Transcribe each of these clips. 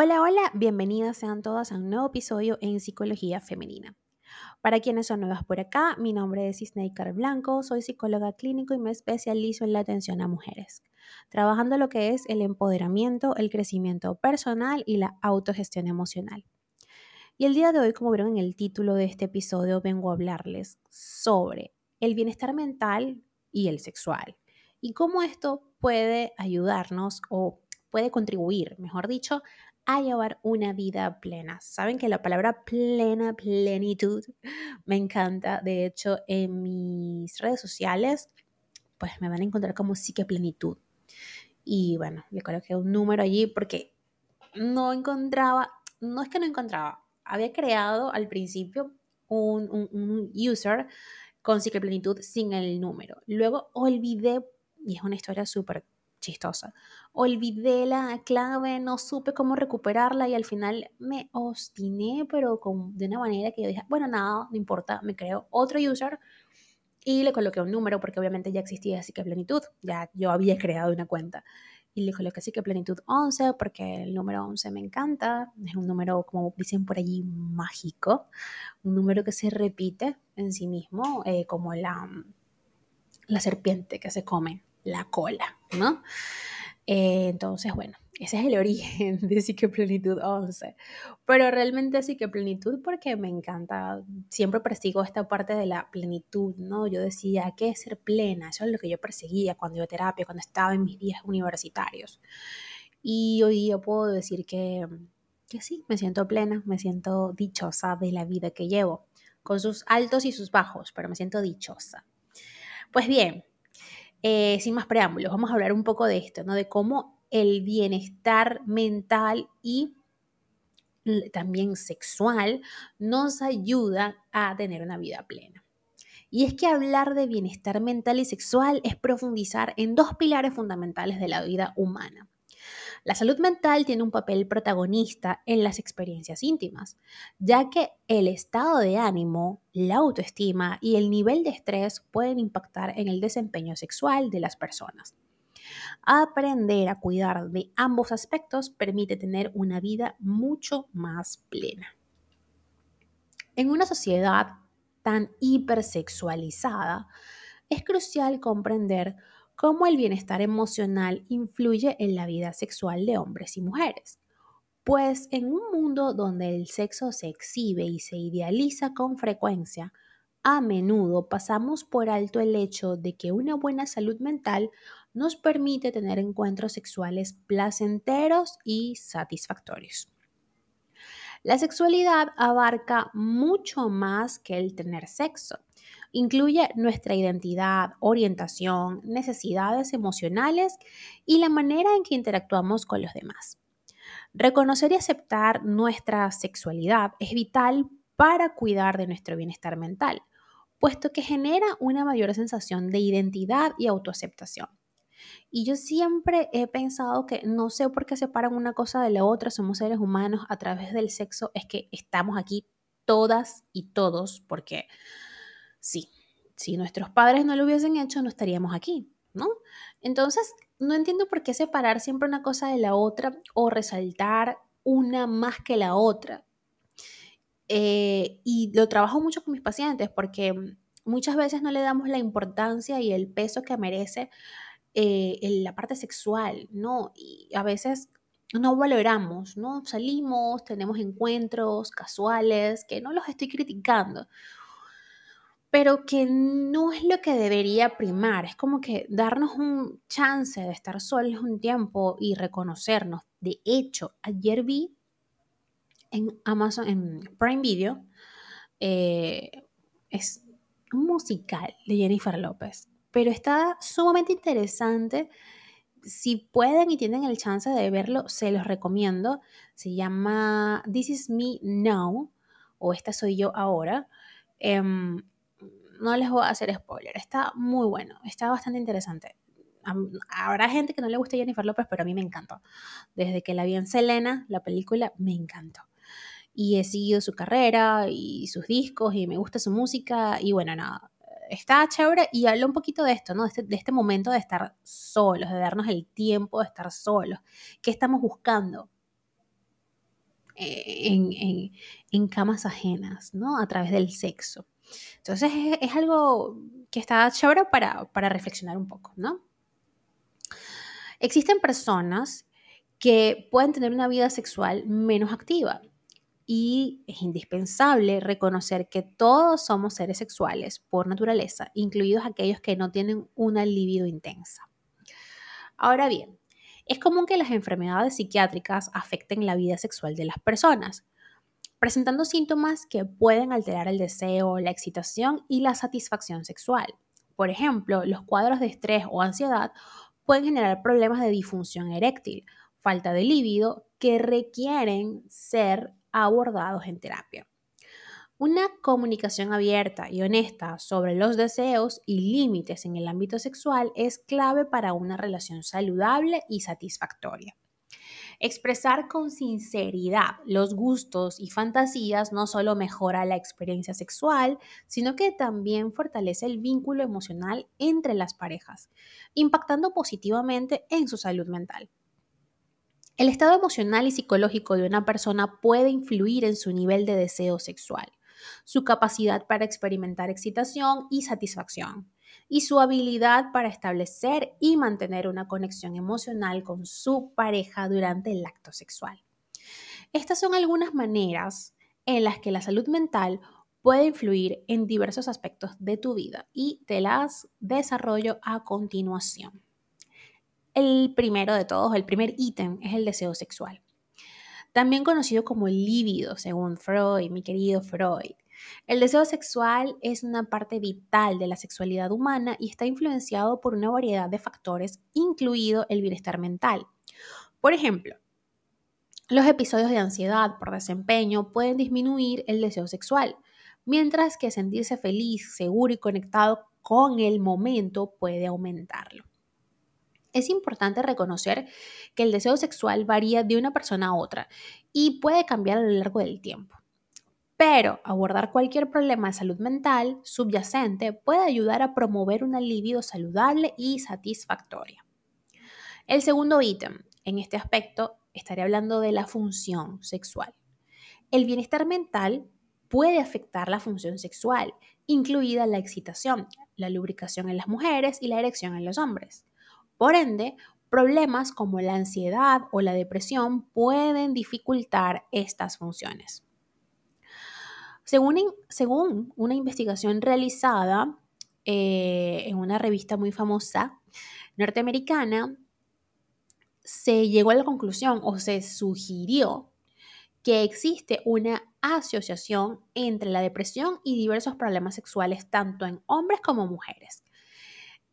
Hola, hola, bienvenidas sean todas a un nuevo episodio en Psicología Femenina. Para quienes son nuevas por acá, mi nombre es Isneikar Blanco, soy psicóloga clínico y me especializo en la atención a mujeres, trabajando lo que es el empoderamiento, el crecimiento personal y la autogestión emocional. Y el día de hoy, como vieron en el título de este episodio, vengo a hablarles sobre el bienestar mental y el sexual y cómo esto puede ayudarnos o puede contribuir, mejor dicho, a llevar una vida plena. Saben que la palabra plena, plenitud, me encanta. De hecho, en mis redes sociales, pues me van a encontrar como sí que plenitud. Y bueno, le coloqué un número allí porque no encontraba, no es que no encontraba, había creado al principio un, un, user con plenitud sin el número. Luego olvidé, y es una historia súper chistosa. Olvidé la clave, no supe cómo recuperarla y al final me obstiné, pero con, de una manera que yo dije, bueno, nada, no importa, me creo otro user y le coloqué un número porque obviamente ya existía así que plenitud, ya yo había creado una cuenta. Y le coloqué así que plenitud 11 porque el número 11 me encanta, es un número como dicen por allí mágico, un número que se repite en sí mismo eh, como la, la serpiente que se come la cola, ¿no? Eh, entonces, bueno, ese es el origen de Psique-Plenitud 11. Pero realmente Psique-Plenitud porque me encanta, siempre persigo esta parte de la plenitud, ¿no? Yo decía, ¿qué es ser plena? Eso es lo que yo perseguía cuando iba a terapia, cuando estaba en mis días universitarios. Y hoy día puedo decir que, que sí, me siento plena, me siento dichosa de la vida que llevo, con sus altos y sus bajos, pero me siento dichosa. Pues bien, eh, sin más preámbulos, vamos a hablar un poco de esto, ¿no? De cómo el bienestar mental y también sexual nos ayuda a tener una vida plena. Y es que hablar de bienestar mental y sexual es profundizar en dos pilares fundamentales de la vida humana. La salud mental tiene un papel protagonista en las experiencias íntimas, ya que el estado de ánimo, la autoestima y el nivel de estrés pueden impactar en el desempeño sexual de las personas. Aprender a cuidar de ambos aspectos permite tener una vida mucho más plena. En una sociedad tan hipersexualizada, es crucial comprender cómo el bienestar emocional influye en la vida sexual de hombres y mujeres. Pues en un mundo donde el sexo se exhibe y se idealiza con frecuencia, a menudo pasamos por alto el hecho de que una buena salud mental nos permite tener encuentros sexuales placenteros y satisfactorios. La sexualidad abarca mucho más que el tener sexo. Incluye nuestra identidad, orientación, necesidades emocionales y la manera en que interactuamos con los demás. Reconocer y aceptar nuestra sexualidad es vital para cuidar de nuestro bienestar mental, puesto que genera una mayor sensación de identidad y autoaceptación. Y yo siempre he pensado que no sé por qué separan una cosa de la otra, somos seres humanos a través del sexo, es que estamos aquí todas y todos, porque Sí, si nuestros padres no lo hubiesen hecho, no estaríamos aquí, ¿no? Entonces, no entiendo por qué separar siempre una cosa de la otra o resaltar una más que la otra. Eh, y lo trabajo mucho con mis pacientes porque muchas veces no le damos la importancia y el peso que merece eh, en la parte sexual, ¿no? Y a veces no valoramos, ¿no? Salimos, tenemos encuentros casuales, que no los estoy criticando, pero que no es lo que debería primar. Es como que darnos un chance de estar solos un tiempo y reconocernos. De hecho, ayer vi en Amazon, en Prime Video, eh, es un musical de Jennifer López, pero está sumamente interesante. Si pueden y tienen el chance de verlo, se los recomiendo. Se llama This Is Me Now o Esta Soy Yo Ahora. Em, no les voy a hacer spoiler. Está muy bueno, está bastante interesante. Habrá gente que no le guste Jennifer López, pero a mí me encantó. Desde que la vi en Selena, la película, me encantó. Y he seguido su carrera y sus discos y me gusta su música y bueno, nada, está chévere y habla un poquito de esto, ¿no? De este, este momento de estar solos, de darnos el tiempo de estar solos. ¿Qué estamos buscando? eh, en, camas ajenas, ¿no? A través del sexo. Entonces es, algo que está chévere para, para reflexionar un poco, ¿no? Existen personas que pueden tener una vida sexual menos activa y es indispensable reconocer que todos somos seres sexuales por naturaleza, incluidos aquellos que no tienen una libido intensa. Ahora bien, es común que las enfermedades psiquiátricas afecten la vida sexual de las personas, presentando síntomas que pueden alterar el deseo, la excitación y la satisfacción sexual. Por ejemplo, los cuadros de estrés o ansiedad pueden generar problemas de disfunción eréctil, falta de líbido, que requieren ser abordados en terapia. Una comunicación abierta y honesta sobre los deseos y límites en el ámbito sexual es clave para una relación saludable y satisfactoria. Expresar con sinceridad los gustos y fantasías no solo mejora la experiencia sexual, sino que también fortalece el vínculo emocional entre las parejas, impactando positivamente en su salud mental. El estado emocional y psicológico de una persona puede influir en su nivel de deseo sexual, su capacidad para experimentar excitación y satisfacción, y su habilidad para establecer y mantener una conexión emocional con su pareja durante el acto sexual. Estas son algunas maneras en las que la salud mental puede influir en diversos aspectos de tu vida y te las desarrollo a continuación. El primero de todos, el primer ítem, es el deseo sexual. También conocido como el líbido, según Freud, mi querido Freud. El deseo sexual es una parte vital de la sexualidad humana y está influenciado por una variedad de factores, incluido el bienestar mental. Por ejemplo, los episodios de ansiedad por desempeño pueden disminuir el deseo sexual, mientras que sentirse feliz, seguro y conectado con el momento puede aumentarlo. Es importante reconocer que el deseo sexual varía de una persona a otra y puede cambiar a lo largo del tiempo. Pero abordar cualquier problema de salud mental subyacente puede ayudar a promover una libido saludable y satisfactoria. El segundo ítem, en este aspecto, estaré hablando de la función sexual. El bienestar mental puede afectar la función sexual, incluida la excitación, la lubricación en las mujeres y la erección en los hombres. Por ende, problemas como la ansiedad o la depresión pueden dificultar estas funciones. Según, una investigación realizada eh, en una revista muy famosa norteamericana, se llegó a la conclusión o se sugirió que existe una asociación entre la depresión y diversos problemas sexuales tanto en hombres como mujeres.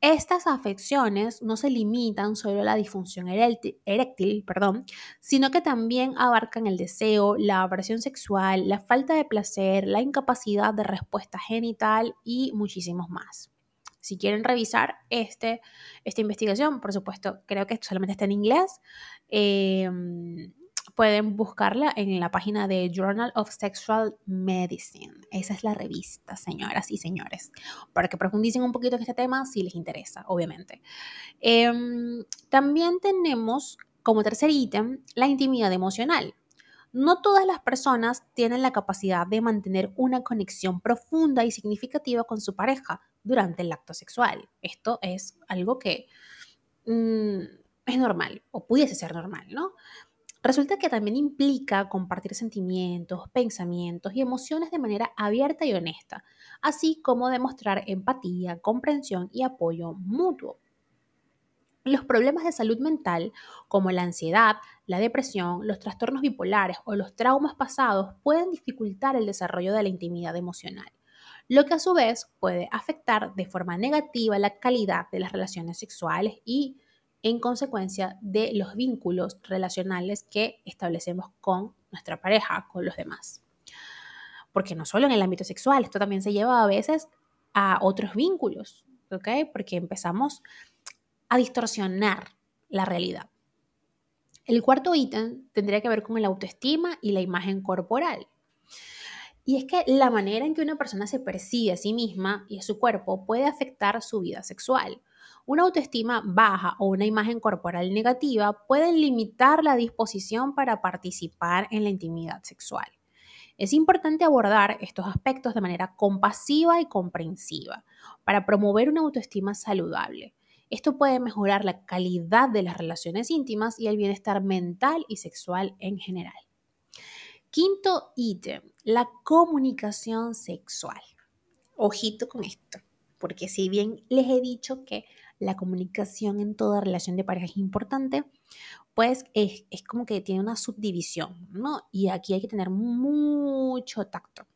Estas afecciones no se limitan solo a la disfunción eréctil, perdón, sino que también abarcan el deseo, la aversión sexual, la falta de placer, la incapacidad de respuesta genital y muchísimos más. Si quieren revisar este, esta investigación, por supuesto, creo que solamente está en inglés. Eh, pueden buscarla en la página de Journal of Sexual Medicine. Esa es la revista, señoras y señores, para que profundicen un poquito en este tema si les interesa, obviamente. Em, también tenemos como tercer ítem la intimidad emocional. No todas las personas tienen la capacidad de mantener una conexión profunda y significativa con su pareja durante el acto sexual. Esto es algo que mm, es normal o pudiese ser normal, ¿no? Resulta que también implica compartir sentimientos, pensamientos y emociones de manera abierta y honesta, así como demostrar empatía, comprensión y apoyo mutuo. Los problemas de salud mental, como la ansiedad, la depresión, los trastornos bipolares o los traumas pasados, pueden dificultar el desarrollo de la intimidad emocional, lo que a su vez puede afectar de forma negativa la calidad de las relaciones sexuales y en consecuencia de los vínculos relacionales que establecemos con nuestra pareja, con los demás. Porque no solo en el ámbito sexual, esto también se lleva a veces a otros vínculos, ¿ok? Porque empezamos a distorsionar la realidad. El cuarto ítem tendría que ver con la autoestima y la imagen corporal. Y es que la manera en que una persona se percibe a sí misma y a su cuerpo puede afectar su vida sexual. Una autoestima baja o una imagen corporal negativa pueden limitar la disposición para participar en la intimidad sexual. Es importante abordar estos aspectos de manera compasiva y comprensiva para promover una autoestima saludable. Esto puede mejorar la calidad de las relaciones íntimas y el bienestar mental y sexual en general. Quinto ítem, la comunicación sexual. Ojito con esto, porque si bien les he dicho que la comunicación en toda relación de pareja es importante, pues es, como que tiene una subdivisión, ¿no? Y aquí hay que tener mucho tacto.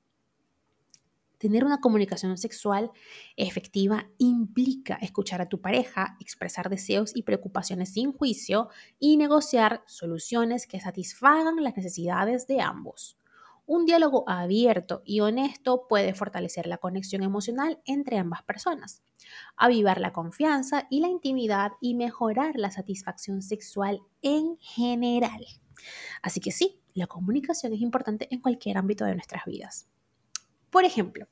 Tener una comunicación sexual efectiva implica escuchar a tu pareja, expresar deseos y preocupaciones sin juicio y negociar soluciones que satisfagan las necesidades de ambos. Un diálogo abierto y honesto puede fortalecer la conexión emocional entre ambas personas, avivar la confianza y la intimidad y mejorar la satisfacción sexual en general. Así que sí, la comunicación es importante en cualquier ámbito de nuestras vidas. Por ejemplo,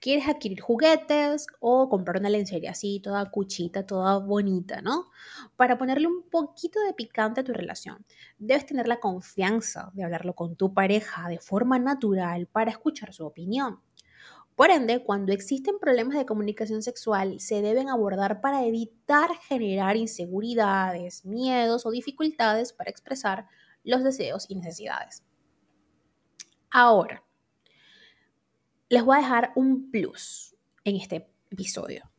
quieres adquirir juguetes o comprar una lencería así, toda cuchita, toda bonita, ¿no? Para ponerle un poquito de picante a tu relación, debes tener la confianza de hablarlo con tu pareja de forma natural para escuchar su opinión. Por ende, cuando existen problemas de comunicación sexual, se deben abordar para evitar generar inseguridades, miedos o dificultades para expresar los deseos y necesidades. Ahora, les voy a dejar un plus en este episodio.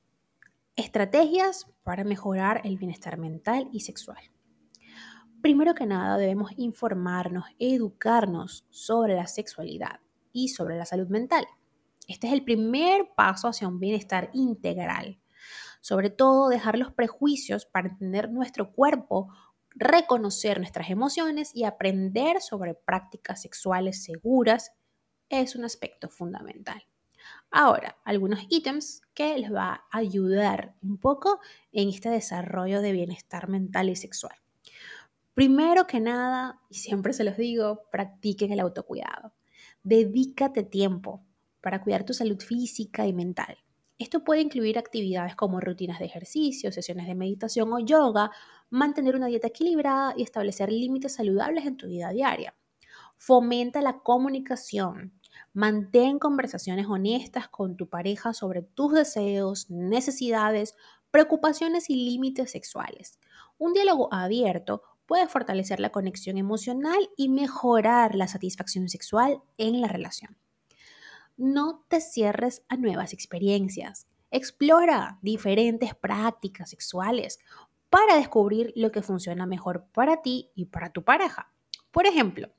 Estrategias para mejorar el bienestar mental y sexual. Primero que nada, debemos informarnos, educarnos sobre la sexualidad y sobre la salud mental. Este es el primer paso hacia un bienestar integral. Sobre todo, dejar los prejuicios para entender nuestro cuerpo, reconocer nuestras emociones y aprender sobre prácticas sexuales seguras es un aspecto fundamental. Ahora, algunos ítems que les va a ayudar un poco en este desarrollo de bienestar mental y sexual. Primero que nada, y siempre se los digo, practiquen el autocuidado. Dedícate tiempo para cuidar tu salud física y mental. Esto puede incluir actividades como rutinas de ejercicio, sesiones de meditación o yoga, mantener una dieta equilibrada y establecer límites saludables en tu vida diaria. Fomenta la comunicación, Mantén conversaciones honestas con tu pareja sobre tus deseos, necesidades, preocupaciones y límites sexuales. Un diálogo abierto puede fortalecer la conexión emocional y mejorar la satisfacción sexual en la relación. No te cierres a nuevas experiencias. Explora diferentes prácticas sexuales para descubrir lo que funciona mejor para ti y para tu pareja. Por ejemplo,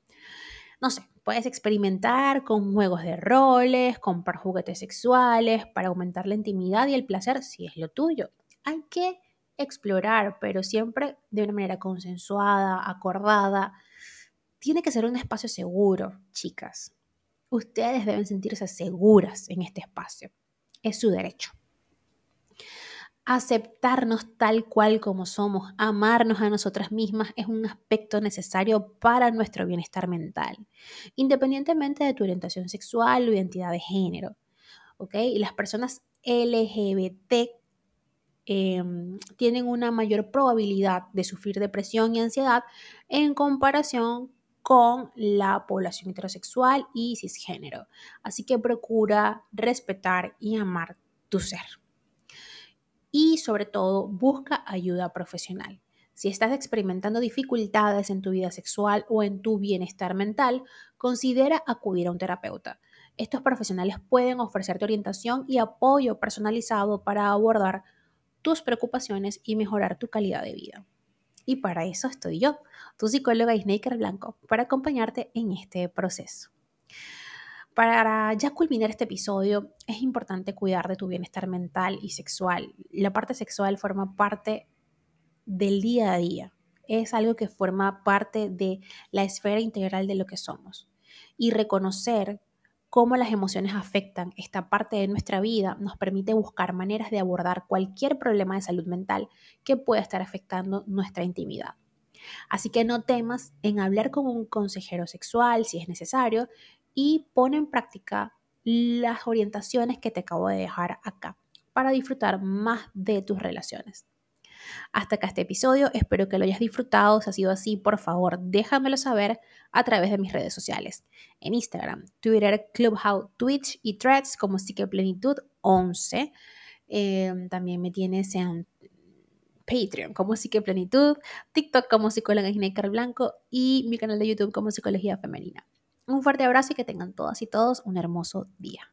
no sé, puedes experimentar con juegos de roles, comprar juguetes sexuales para aumentar la intimidad y el placer si es lo tuyo. Hay que explorar, pero siempre de una manera consensuada, acordada. Tiene que ser un espacio seguro, chicas. Ustedes deben sentirse seguras en este espacio. Es su derecho aceptarnos tal cual como somos, amarnos a nosotras mismas es un aspecto necesario para nuestro bienestar mental, independientemente de tu orientación sexual o identidad de género. ¿ok? Y las personas LGBT em, tienen una mayor probabilidad de sufrir depresión y ansiedad en comparación con la población heterosexual y cisgénero. Así que procura respetar y amar tu ser y sobre todo busca ayuda profesional. Si estás experimentando dificultades en tu vida sexual o en tu bienestar mental, considera acudir a un terapeuta. Estos profesionales pueden ofrecerte orientación y apoyo personalizado para abordar tus preocupaciones y mejorar tu calidad de vida. Y para eso estoy yo, tu psicóloga Snaker Blanco, para acompañarte en este proceso. Para ya culminar este episodio, es importante cuidar de tu bienestar mental y sexual. La parte sexual forma parte del día a día. Es algo que forma parte de la esfera integral de lo que somos. Y reconocer cómo las emociones afectan esta parte de nuestra vida nos permite buscar maneras de abordar cualquier problema de salud mental que pueda estar afectando nuestra intimidad. Así que no temas en hablar con un consejero sexual si es necesario y pone en práctica las orientaciones que te acabo de dejar acá para disfrutar más de tus relaciones. Hasta acá este episodio, espero que lo hayas disfrutado. Si ha sido así, por favor, déjamelo saber a través de mis redes sociales. En Instagram, Twitter, Clubhouse, Twitch y Threads como Psiqueplenitud 11. Em, también me tienes en Patreon como Psiqueplenitud, TikTok como Psicóloga Ginecar Blanco y mi canal de YouTube como Psicología Femenina. Un fuerte abrazo y que tengan todas y todos un hermoso día.